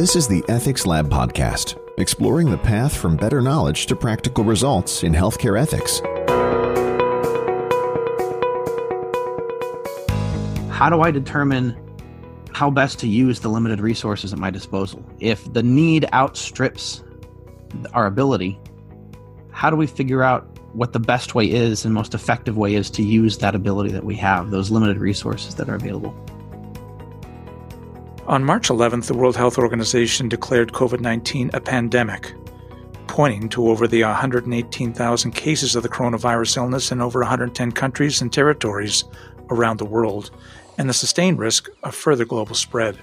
This is the Ethics Lab podcast, exploring the path from better knowledge to practical results in healthcare ethics. How do I determine how best to use the limited resources at my disposal? If the need outstrips our ability, how do we figure out what the best way is and most effective way is to use that ability that we have, those limited resources that are available? On March 11th, the World Health Organization declared COVID 19 a pandemic, pointing to over the 118,000 cases of the coronavirus illness in over 110 countries and territories around the world, and the sustained risk of further global spread.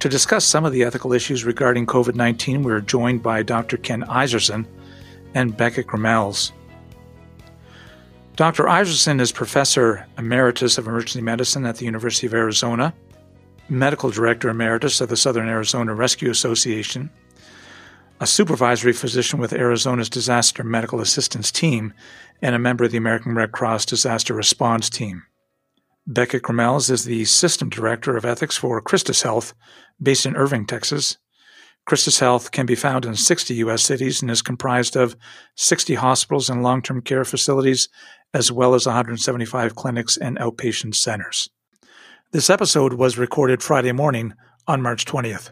To discuss some of the ethical issues regarding COVID 19, we are joined by Dr. Ken Iserson and Becca Gremmels. Dr. Iserson is Professor Emeritus of Emergency Medicine at the University of Arizona medical director emeritus of the Southern Arizona Rescue Association, a supervisory physician with Arizona's Disaster Medical Assistance Team, and a member of the American Red Cross Disaster Response Team. Becket Gremmels is the System Director of Ethics for Christus Health, based in Irving, Texas. Christus Health can be found in 60 U.S. cities and is comprised of 60 hospitals and long term care facilities, as well as 175 clinics and outpatient centers. This episode was recorded Friday morning on March 20th.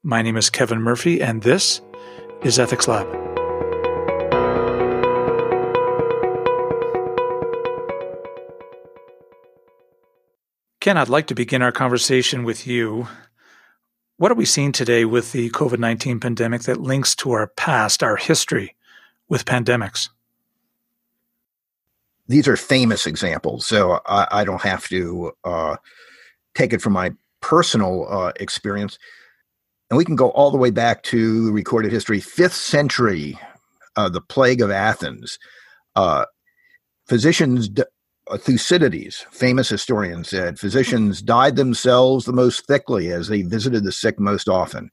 My name is Kevin Murphy, and this is Ethics Lab. Ken, I'd like to begin our conversation with you. What are we seeing today with the COVID 19 pandemic that links to our past, our history with pandemics? These are famous examples, so I, I don't have to uh, take it from my personal uh, experience. And we can go all the way back to recorded history, fifth century, uh, the plague of Athens. Uh, physicians, uh, Thucydides, famous historian, said physicians died themselves the most thickly as they visited the sick most often.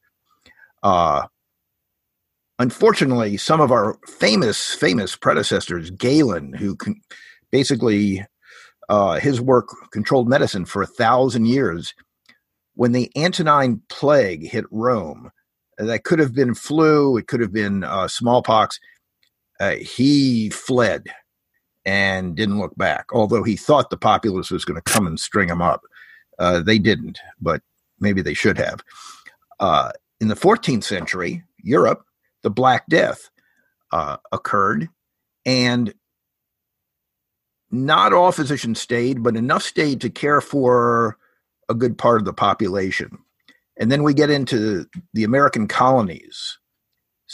Uh, unfortunately, some of our famous, famous predecessors, Galen, who con- basically uh, his work controlled medicine for a thousand years, when the Antonine plague hit Rome, uh, that could have been flu, it could have been uh, smallpox. Uh, he fled and didn't look back, although he thought the populace was going to come and string him up. Uh, they didn't, but maybe they should have. Uh, in the 14th century, Europe, the Black Death uh, occurred, and not all physicians stayed, but enough stayed to care for a good part of the population. And then we get into the American colonies.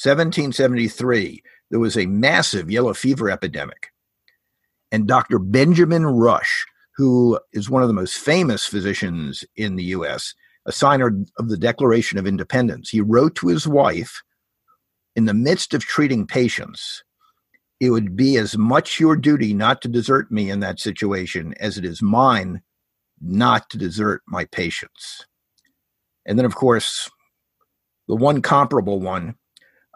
1773, there was a massive yellow fever epidemic. And Dr. Benjamin Rush, who is one of the most famous physicians in the US, a signer of the Declaration of Independence, he wrote to his wife in the midst of treating patients, it would be as much your duty not to desert me in that situation as it is mine not to desert my patients. And then, of course, the one comparable one,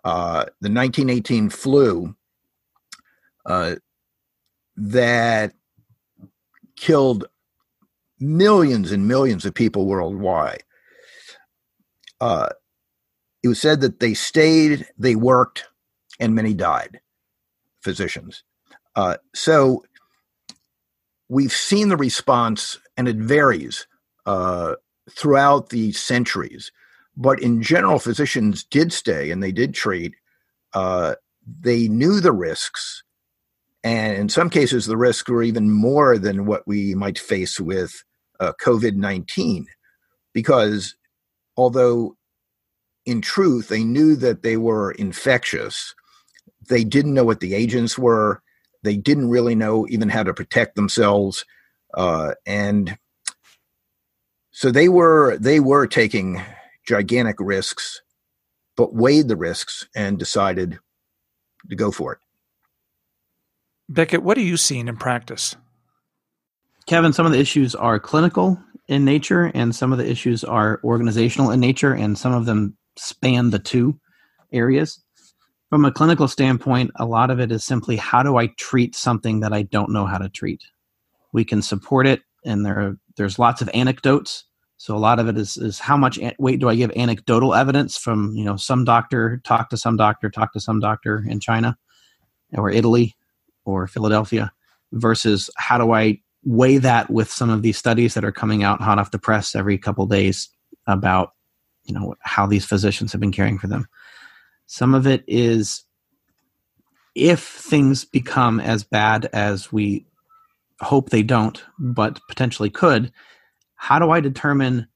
uh, the 1918 flu, uh, that killed millions and millions of people worldwide. Uh, it was said that they stayed, they worked, and many died, physicians. Uh, so we've seen the response, and it varies uh, throughout the centuries. But in general, physicians did stay and they did treat. Uh, they knew the risks. And in some cases, the risks were even more than what we might face with uh, COVID 19. Because although in truth, they knew that they were infectious. They didn't know what the agents were. They didn't really know even how to protect themselves. Uh, and so they were they were taking gigantic risks, but weighed the risks and decided to go for it. Becket, what are you seeing in practice? Kevin, some of the issues are clinical in nature, and some of the issues are organizational in nature, and some of them span the two areas. From a clinical standpoint, a lot of it is simply how do I treat something that I don't know how to treat? We can support it, and there are, there's lots of anecdotes So a lot of it is is how much weight do I give anecdotal evidence from you know some doctor talk to some doctor talk to some doctor in China or Italy or Philadelphia versus how do I weigh that with some of these studies that are coming out hot off the press every couple days about you know how these physicians have been caring for them. Some of it is if things become as bad as we hope they don't, but potentially could, how do I determine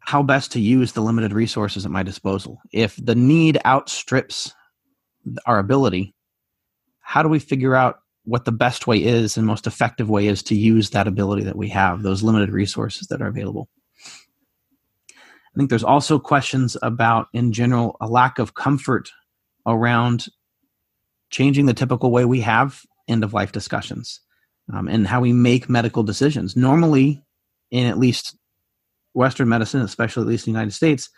how best to use the limited resources at my disposal? If the need outstrips our ability, how do we figure out what the best way is and most effective way is to use that ability that we have, those limited resources that are available? I think there's also questions about, in general, a lack of comfort around changing the typical way we have end of life discussions um, and how we make medical decisions. Normally, in at least Western medicine, especially at least in the United States,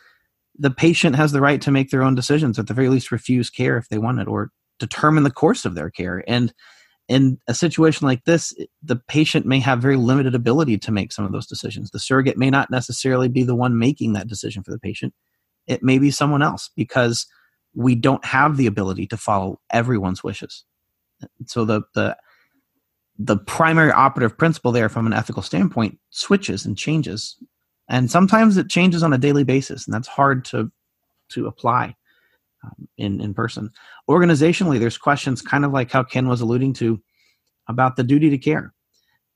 the patient has the right to make their own decisions, at the very least, refuse care if they want it, or determine the course of their care. And in a situation like this, the patient may have very limited ability to make some of those decisions. The surrogate may not necessarily be the one making that decision for the patient. It may be someone else because we don't have the ability to follow everyone's wishes. So the the the primary operative principle there from an ethical standpoint switches and changes and sometimes it changes on a daily basis and that's hard to to apply um, in in person organizationally there's questions kind of like how ken was alluding to about the duty to care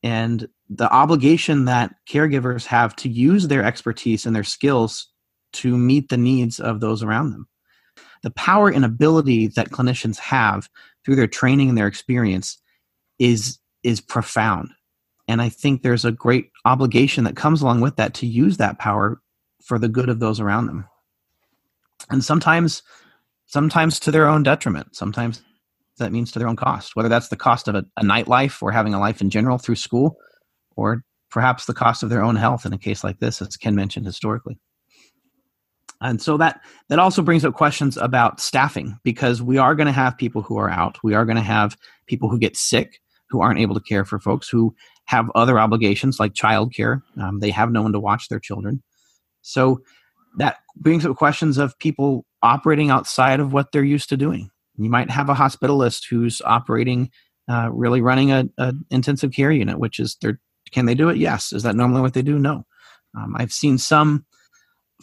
and the obligation that caregivers have to use their expertise and their skills to meet the needs of those around them the power and ability that clinicians have through their training and their experience is is profound. And I think there's a great obligation that comes along with that to use that power for the good of those around them. And sometimes, sometimes to their own detriment. Sometimes that means to their own cost, whether that's the cost of a, a nightlife or having a life in general through school, or perhaps the cost of their own health in a case like this, as Ken mentioned historically. And so that that also brings up questions about staffing because we are going to have people who are out. We are going to have people who get sick who aren't able to care for folks who have other obligations like childcare. Um, they have no one to watch their children. So that brings up questions of people operating outside of what they're used to doing. You might have a hospitalist who's operating, uh, really running a, intensive care unit, which is can they do it? Yes. Is that normally what they do? No. Um, I've seen some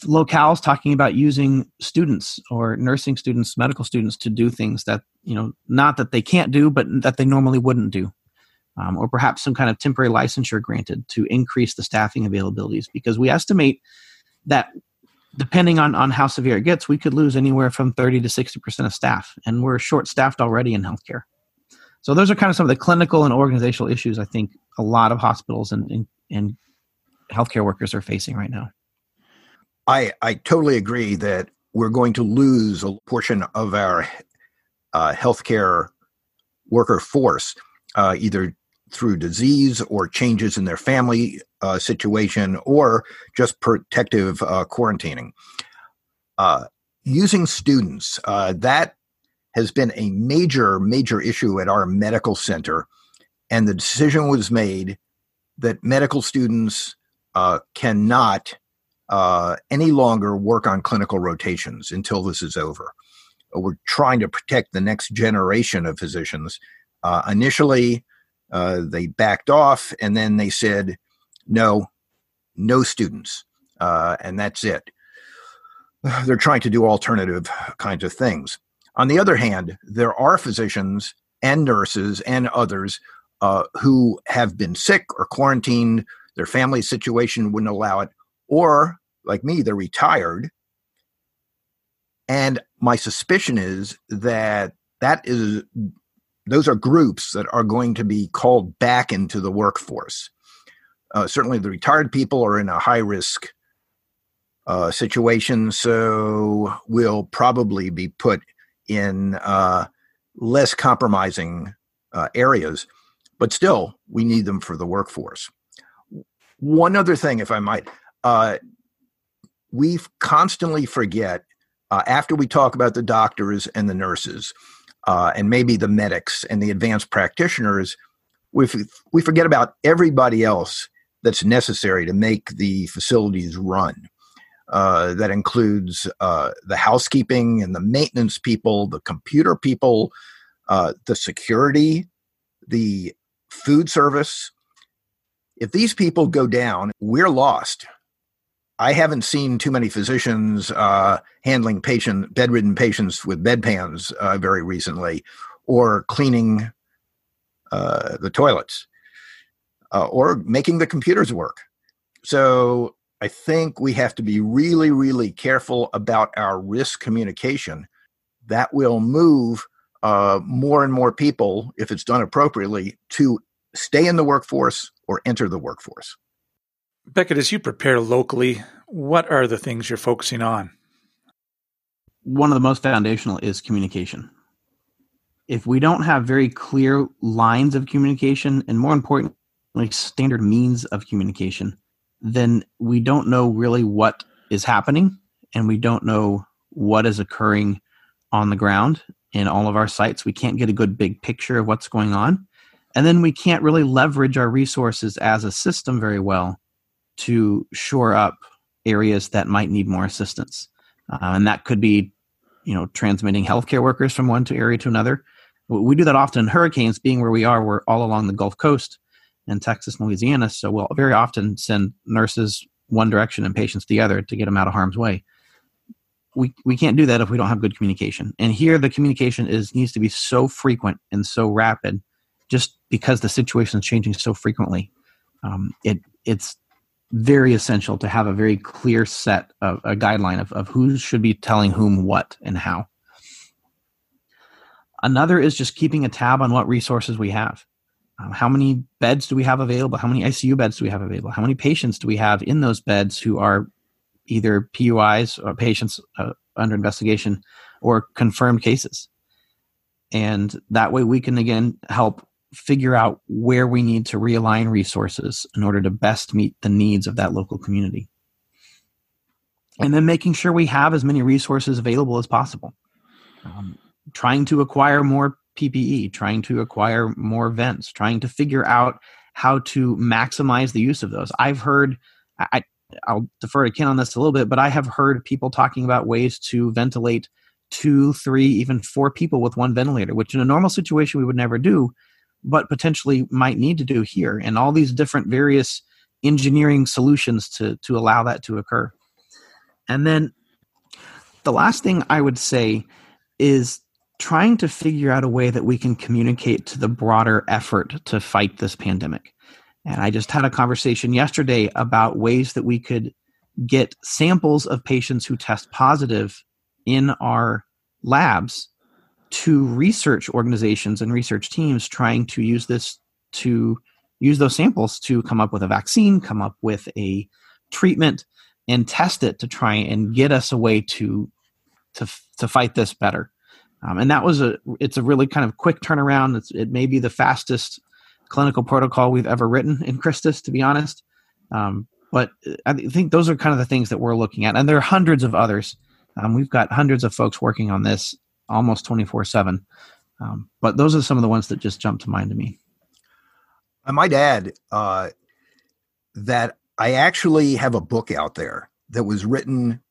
locales talking about using students or nursing students, medical students to do things that, you know, not that they can't do, but that they normally wouldn't do. Um, or perhaps some kind of temporary licensure granted to increase the staffing availabilities because we estimate that depending on, on how severe it gets, we could lose anywhere from 30 to 60% of staff, and we're short staffed already in healthcare. So, those are kind of some of the clinical and organizational issues I think a lot of hospitals and, and, and healthcare workers are facing right now. I, I totally agree that we're going to lose a portion of our uh, healthcare worker force, uh, either through disease or changes in their family uh, situation or just protective uh, quarantining. Uh, using students, uh, that has been a major, major issue at our medical center. And the decision was made that medical students cannot uh, any longer work on clinical rotations until this is over. We're trying to protect the next generation of physicians. Uh, initially, uh, they backed off and then they said, no, no students. Uh, and that's it. They're trying to do alternative kinds of things. On the other hand, there are physicians and nurses and others uh, who have been sick or quarantined, their family situation wouldn't allow it, or like me, they're retired. And my suspicion is that that is those are groups that are going to be called back into the workforce. Uh, certainly, the retired people are in a high risk uh, situation, so will probably be put in uh, less compromising uh, areas. But still, we need them for the workforce. One other thing, if I might, uh, we constantly forget uh, after we talk about the doctors and the nurses uh, and maybe the medics and the advanced practitioners, we, f- we forget about everybody else that's necessary to make the facilities run. Uh, that includes uh, the housekeeping and the maintenance people, the computer people, uh, the security, the food service. If these people go down, we're lost. I haven't seen too many physicians uh, handling patient bedridden patients with bedpans uh, very recently, or cleaning uh, the toilets, or making the computers work. So I think we have to be really, really careful about our risk communication. That will move uh, more and more people, if it's done appropriately, to stay in the workforce or enter the workforce. Becket, as you prepare locally, what are the things you're focusing on? One of the most foundational is communication. If we don't have very clear lines of communication, and more importantly, like standard means of communication, then we don't know really what is happening and we don't know what is occurring on the ground in all of our sites. We can't get a good big picture of what's going on. And then we can't really leverage our resources as a system very well to shore up areas that might need more assistance. Uh, and that could be, you know, transmitting healthcare workers from one to area to another. We do that often in hurricanes, being where we are, we're all along the Gulf Coast in Texas and Louisiana. So we'll very often send nurses one direction and patients the other to get them out of harm's way. We, we can't do that if we don't have good communication. And here the communication is needs to be so frequent and so rapid just because the situation is changing so frequently. Um, it it's very essential to have a very clear set of a guideline of, of who should be telling whom what and how. Another is just keeping a tab on what resources we have. Um, how many beds do we have available? How many ICU beds do we have available? How many patients do we have in those beds who are either PUIs or patients uh, under investigation or confirmed cases? And that way we can again help figure out where we need to realign resources in order to best meet the needs of that local community. And then making sure we have as many resources available as possible. Um, trying to acquire more PPE, trying to acquire more vents, trying to figure out how to maximize the use of those. I've heard, I, I'll defer to Ken on this a little bit, but I have heard people talking about ways to ventilate two, three, even four people with one ventilator, which in a normal situation we would never do, but potentially might need to do here. And all these different various engineering solutions to to allow that to occur. And then the last thing I would say is trying to figure out a way that we can communicate to the broader effort to fight this pandemic. And I just had a conversation yesterday about ways that we could get samples of patients who test positive in our labs to research organizations and research teams trying to use this to use those samples to come up with a vaccine, come up with a treatment, and test it to try and get us a way to to to fight this better. Um, and that was a it's a really kind of quick turnaround. It's, it may be the fastest clinical protocol we've ever written in Christus, to be honest. Um, but I think those are kind of the things that we're looking at, and there are hundreds of others. Um, we've got hundreds of folks working on this almost twenty four seven. Um, but those are some of the ones that just jump to mind to me. I might add uh, that I actually have a book out there that was written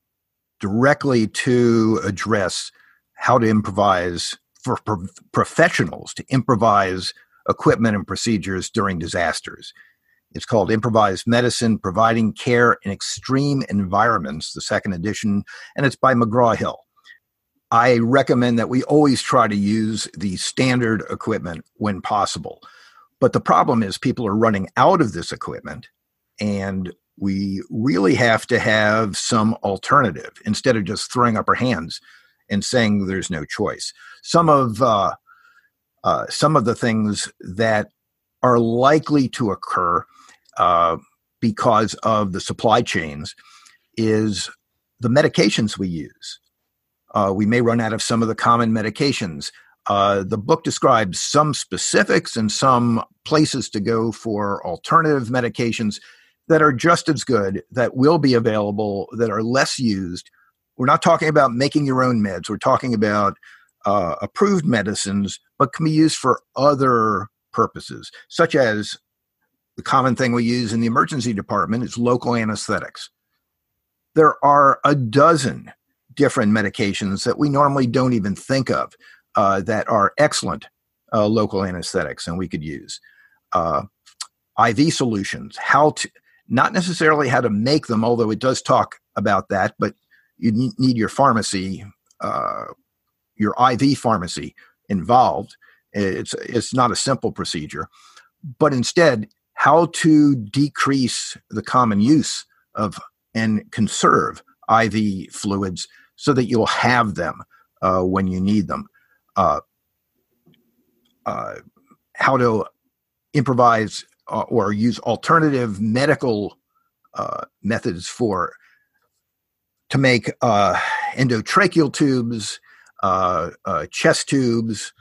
directly to address how to improvise for pro- professionals to improvise equipment and procedures during disasters. It's called Improvised Medicine Providing Care in Extreme Environments, the second edition, and it's by McGraw Hill. I recommend that we always try to use the standard equipment when possible. But the problem is, people are running out of this equipment, and we really have to have some alternative instead of just throwing up our hands and saying there's no choice. Some of uh, uh, some of the things that are likely to occur uh, because of the supply chains is the medications we use. Uh, we may run out of some of the common medications. Uh, the book describes some specifics and some places to go for alternative medications that are just as good, that will be available, that are less used, we're not talking about making your own meds. We're talking about uh, approved medicines, but can be used for other purposes, such as the common thing we use in the emergency department is local anesthetics. There are a dozen different medications that we normally don't even think of uh, that are excellent uh, local anesthetics and we could use. Uh, IV solutions, how to, not necessarily how to make them, although it does talk about that, but you need your pharmacy, uh, your IV pharmacy involved. It's, it's not a simple procedure, but instead, how to decrease the common use of and conserve IV fluids so that you'll have them uh, when you need them. Uh, uh, how to improvise uh, or use alternative medical uh, methods for to make uh, endotracheal tubes, chest tubes,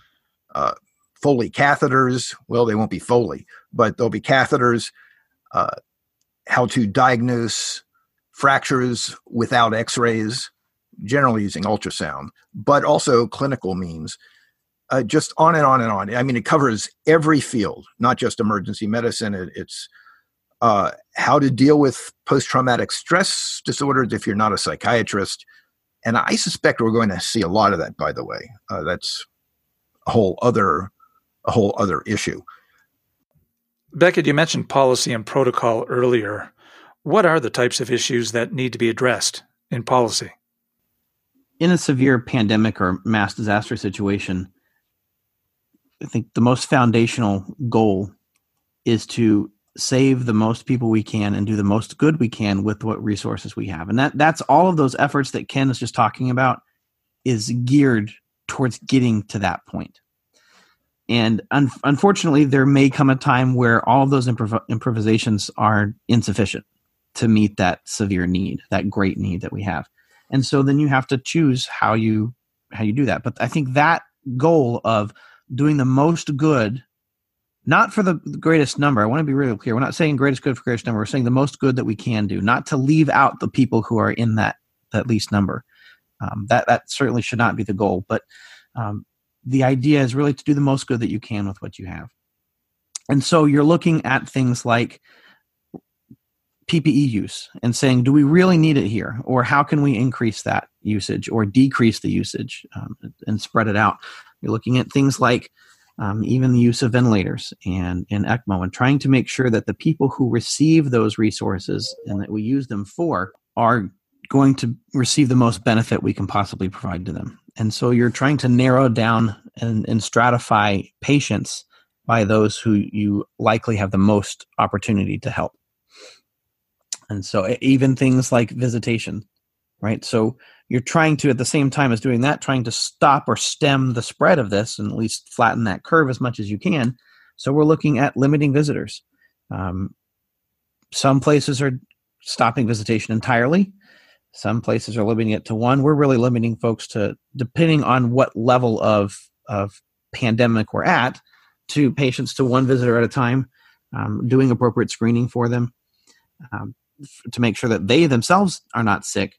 Foley catheters. Well, they won't be Foley, but there'll be catheters. How to diagnose fractures without x rays, generally using ultrasound, but also clinical means. Uh, just on and on and on. I mean, it covers every field, not just emergency medicine. It, it's uh, how to deal with post traumatic stress disorders if you're not a psychiatrist. And I suspect we're going to see a lot of that, by the way. Uh, that's a whole other a whole other issue. Becket, you mentioned policy and protocol earlier. What are the types of issues that need to be addressed in policy? In a severe pandemic or mass disaster situation, I think the most foundational goal is to save the most people we can and do the most good we can with what resources we have. And that that's all of those efforts that Ken is just talking about is geared towards getting to that point. And un- unfortunately, there may come a time where all of those improv- improvisations are insufficient to meet that severe need, that great need that we have. And so then you have to choose how you how you do that. But I think that goal of doing the most good, not for the greatest number. I want to be really clear. We're not saying greatest good for greatest number. We're saying the most good that we can do, not to leave out the people who are in that that least number. Um, that that certainly should not be the goal. But um, the idea is really to do the most good that you can with what you have. And so you're looking at things like PPE use and saying, do we really need it here? Or how can we increase that usage or decrease the usage um, and spread it out? You're looking at things like um, even the use of ventilators and, and ECMO and trying to make sure that the people who receive those resources and that we use them for are going to receive the most benefit we can possibly provide to them. And so you're trying to narrow down and, and stratify patients by those who you likely have the most opportunity to help. And so even things like visitation, right? So you're trying to, at the same time as doing that, trying to stop or stem the spread of this and at least flatten that curve as much as you can. So we're looking at limiting visitors. Um, some places are stopping visitation entirely. Some places are limiting it to one. We're really limiting folks to, depending on what level of, of pandemic we're at, to patients to one visitor at a time, um, doing appropriate screening for them um, to make sure that they themselves are not sick.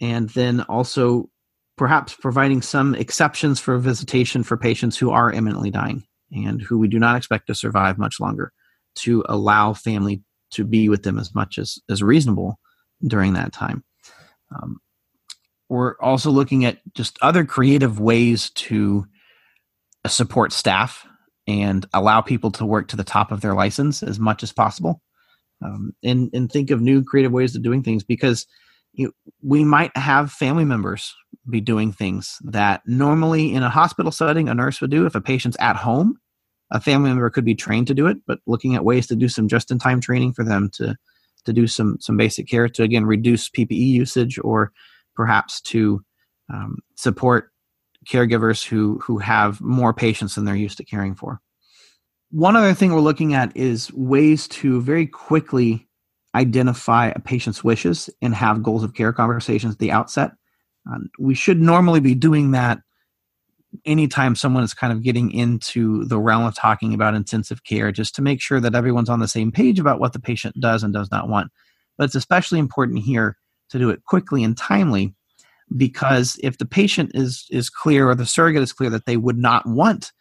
And then also perhaps providing some exceptions for visitation for patients who are imminently dying and who we do not expect to survive much longer to allow family to be with them as much as, as reasonable during that time. Um, we're also looking at just other creative ways to support staff and allow people to work to the top of their license as much as possible um, and, and think of new creative ways of doing things because you know, we might have family members be doing things that normally in a hospital setting a nurse would do if a patient's at home a family member could be trained to do it but looking at ways to do some just in time training for them to to do some some basic care to again reduce PPE usage or perhaps to um, support caregivers who who have more patients than they're used to caring for. One other thing we're looking at is ways to very quickly identify a patient's wishes and have goals of care conversations at the outset. Um, we should normally be doing that anytime someone is kind of getting into the realm of talking about intensive care, just to make sure that everyone's on the same page about what the patient does and does not want. But it's especially important here to do it quickly and timely because if the patient is is clear or the surrogate is clear that they would not want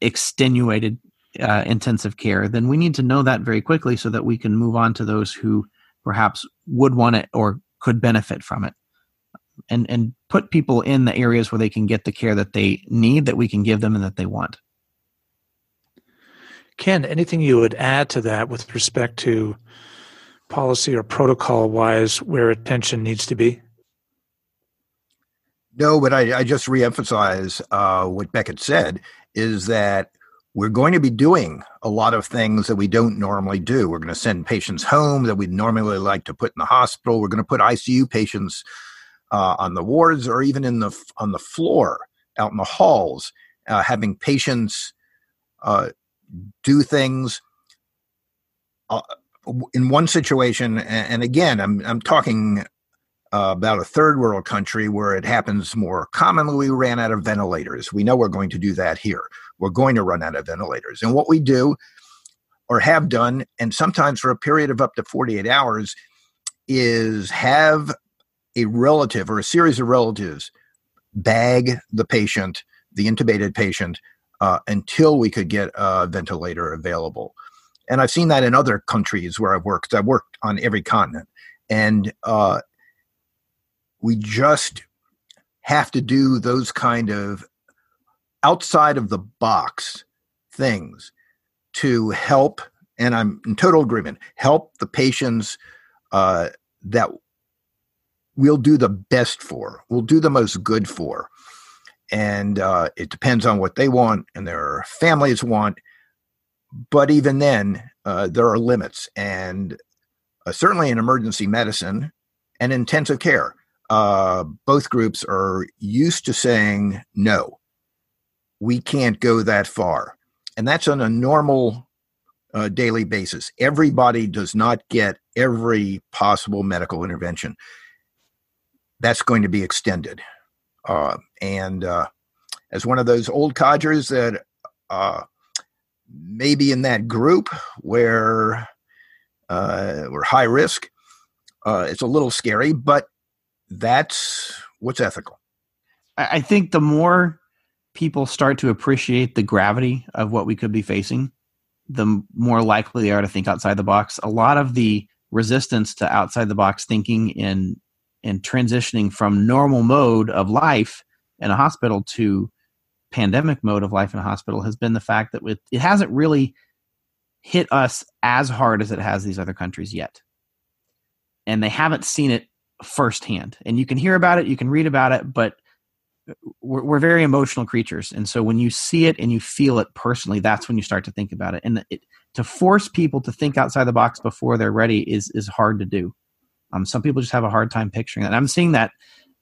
extenuated uh, intensive care, then we need to know that very quickly so that we can move on to those who perhaps would want it or could benefit from it. And, and put people in the areas where they can get the care that they need, that we can give them, and that they want. Ken, anything you would add to that with respect to policy or protocol wise where attention needs to be? No, but I, I just reemphasize uh, what Becket said is that we're going to be doing a lot of things that we don't normally do. We're going to send patients home that we'd normally like to put in the hospital. We're going to put ICU patients uh, on the wards or even in the on the floor out in the halls, uh, having patients uh, do things uh, in one situation, and again, I'm I'm talking uh, about a third world country where it happens more commonly. We ran out of ventilators. We know we're going to do that here. We're going to run out of ventilators, and what we do or have done, and sometimes for a period of up to 48 hours, is have a relative or a series of relatives bag the patient, the intubated patient, uh, until we could get a ventilator available. And I've seen that in other countries where I've worked. I've worked on every continent. And uh, we just have to do those kind of outside of the box things to help. And I'm in total agreement, help the patients uh, that we'll do the best for, we'll do the most good for and uh, it depends on what they want and their families want. But even then, uh, there are limits, and uh, certainly in emergency medicine and intensive care, uh, both groups are used to saying no. We can't go that far, and that's on a normal uh, daily basis. Everybody does not get every possible medical intervention. That's going to be extended. Uh, and uh, as one of those old codgers that uh, maybe in that group where uh, we're high risk, uh, it's a little scary, but that's what's ethical. I think the more people start to appreciate the gravity of what we could be facing, the more likely they are to think outside the box. A lot of the resistance to outside the box thinking in and transitioning from normal mode of life in a hospital to pandemic mode of life in a hospital has been the fact that with, it hasn't really hit us as hard as it has these other countries yet. And they haven't seen it firsthand. And you can hear about it, you can read about it, but we're, we're very emotional creatures. And so when you see it and you feel it personally, that's when you start to think about it. And it, to force people to think outside the box before they're ready is, is hard to do. Um, some people just have a hard time picturing that. And I'm seeing that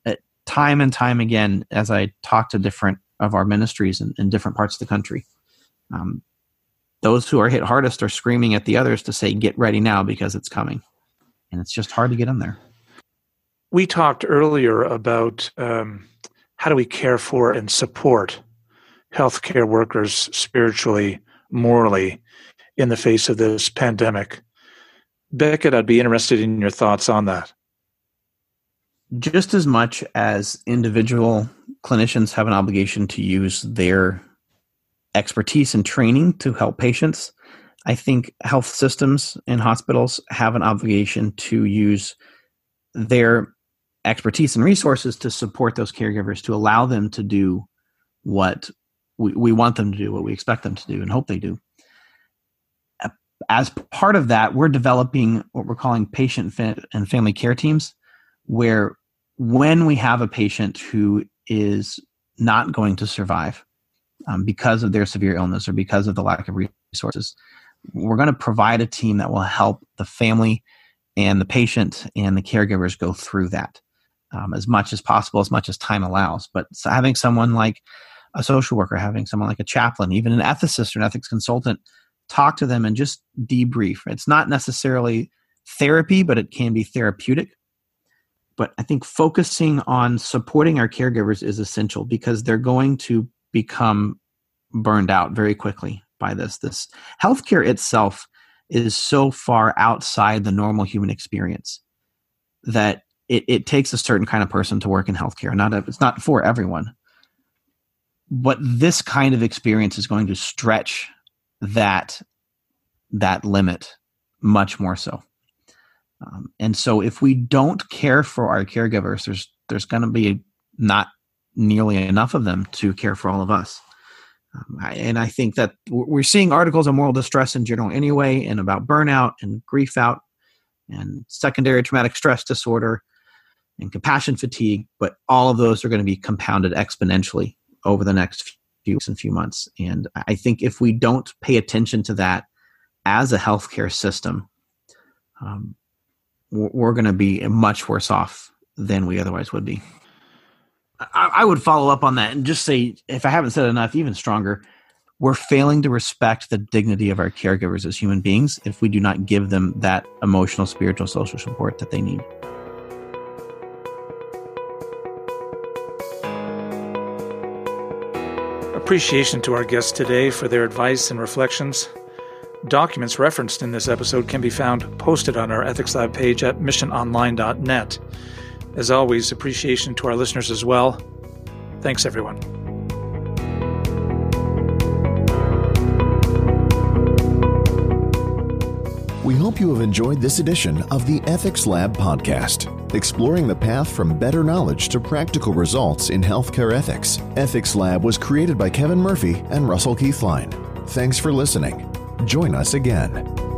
uh, time and time again as I talk to different of our ministries in, in different parts of the country. Um, those who are hit hardest are screaming at the others to say, "Get ready now because it's coming," and it's just hard to get in there. We talked earlier about um, how do we care for and support healthcare workers spiritually, morally, in the face of this pandemic. Becket, I'd be interested in your thoughts on that. Just as much as individual clinicians have an obligation to use their expertise and training to help patients, I think health systems and hospitals have an obligation to use their expertise and resources to support those caregivers to allow them to do what we, we want them to do, what we expect them to do, and hope they do. As part of that, we're developing what we're calling patient and family care teams, where when we have a patient who is not going to survive um, because of their severe illness or because of the lack of resources, we're going to provide a team that will help the family and the patient and the caregivers go through that um, as much as possible, as much as time allows. But having someone like a social worker, having someone like a chaplain, even an ethicist or an ethics consultant talk to them and just debrief. It's not necessarily therapy, but it can be therapeutic. But I think focusing on supporting our caregivers is essential because they're going to become burned out very quickly by this. This healthcare itself is so far outside the normal human experience that it, it takes a certain kind of person to work in healthcare. Not a, it's not for everyone. But this kind of experience is going to stretch that that limit much more so. Um, and so if we don't care for our caregivers, there's there's going to be not nearly enough of them to care for all of us. Um, I, and I think that we're seeing articles on moral distress in general anyway, and about burnout and grief out and secondary traumatic stress disorder and compassion fatigue. But all of those are going to be compounded exponentially over the next few weeks and few months. And I think if we don't pay attention to that as a healthcare system, um, we're going to be much worse off than we otherwise would be. I, I would follow up on that and just say, if I haven't said enough, even stronger, we're failing to respect the dignity of our caregivers as human beings if we do not give them that emotional, spiritual, social support that they need. Appreciation to our guests today for their advice and reflections. Documents referenced in this episode can be found posted on our Ethics Lab page at missiononline.net. As always, appreciation to our listeners as well. Thanks, everyone. We hope you have enjoyed this edition of the Ethics Lab podcast, exploring the path from better knowledge to practical results in healthcare ethics. Ethics Lab was created by Kevin Murphy and Russell Keithline. Thanks for listening. Join us again.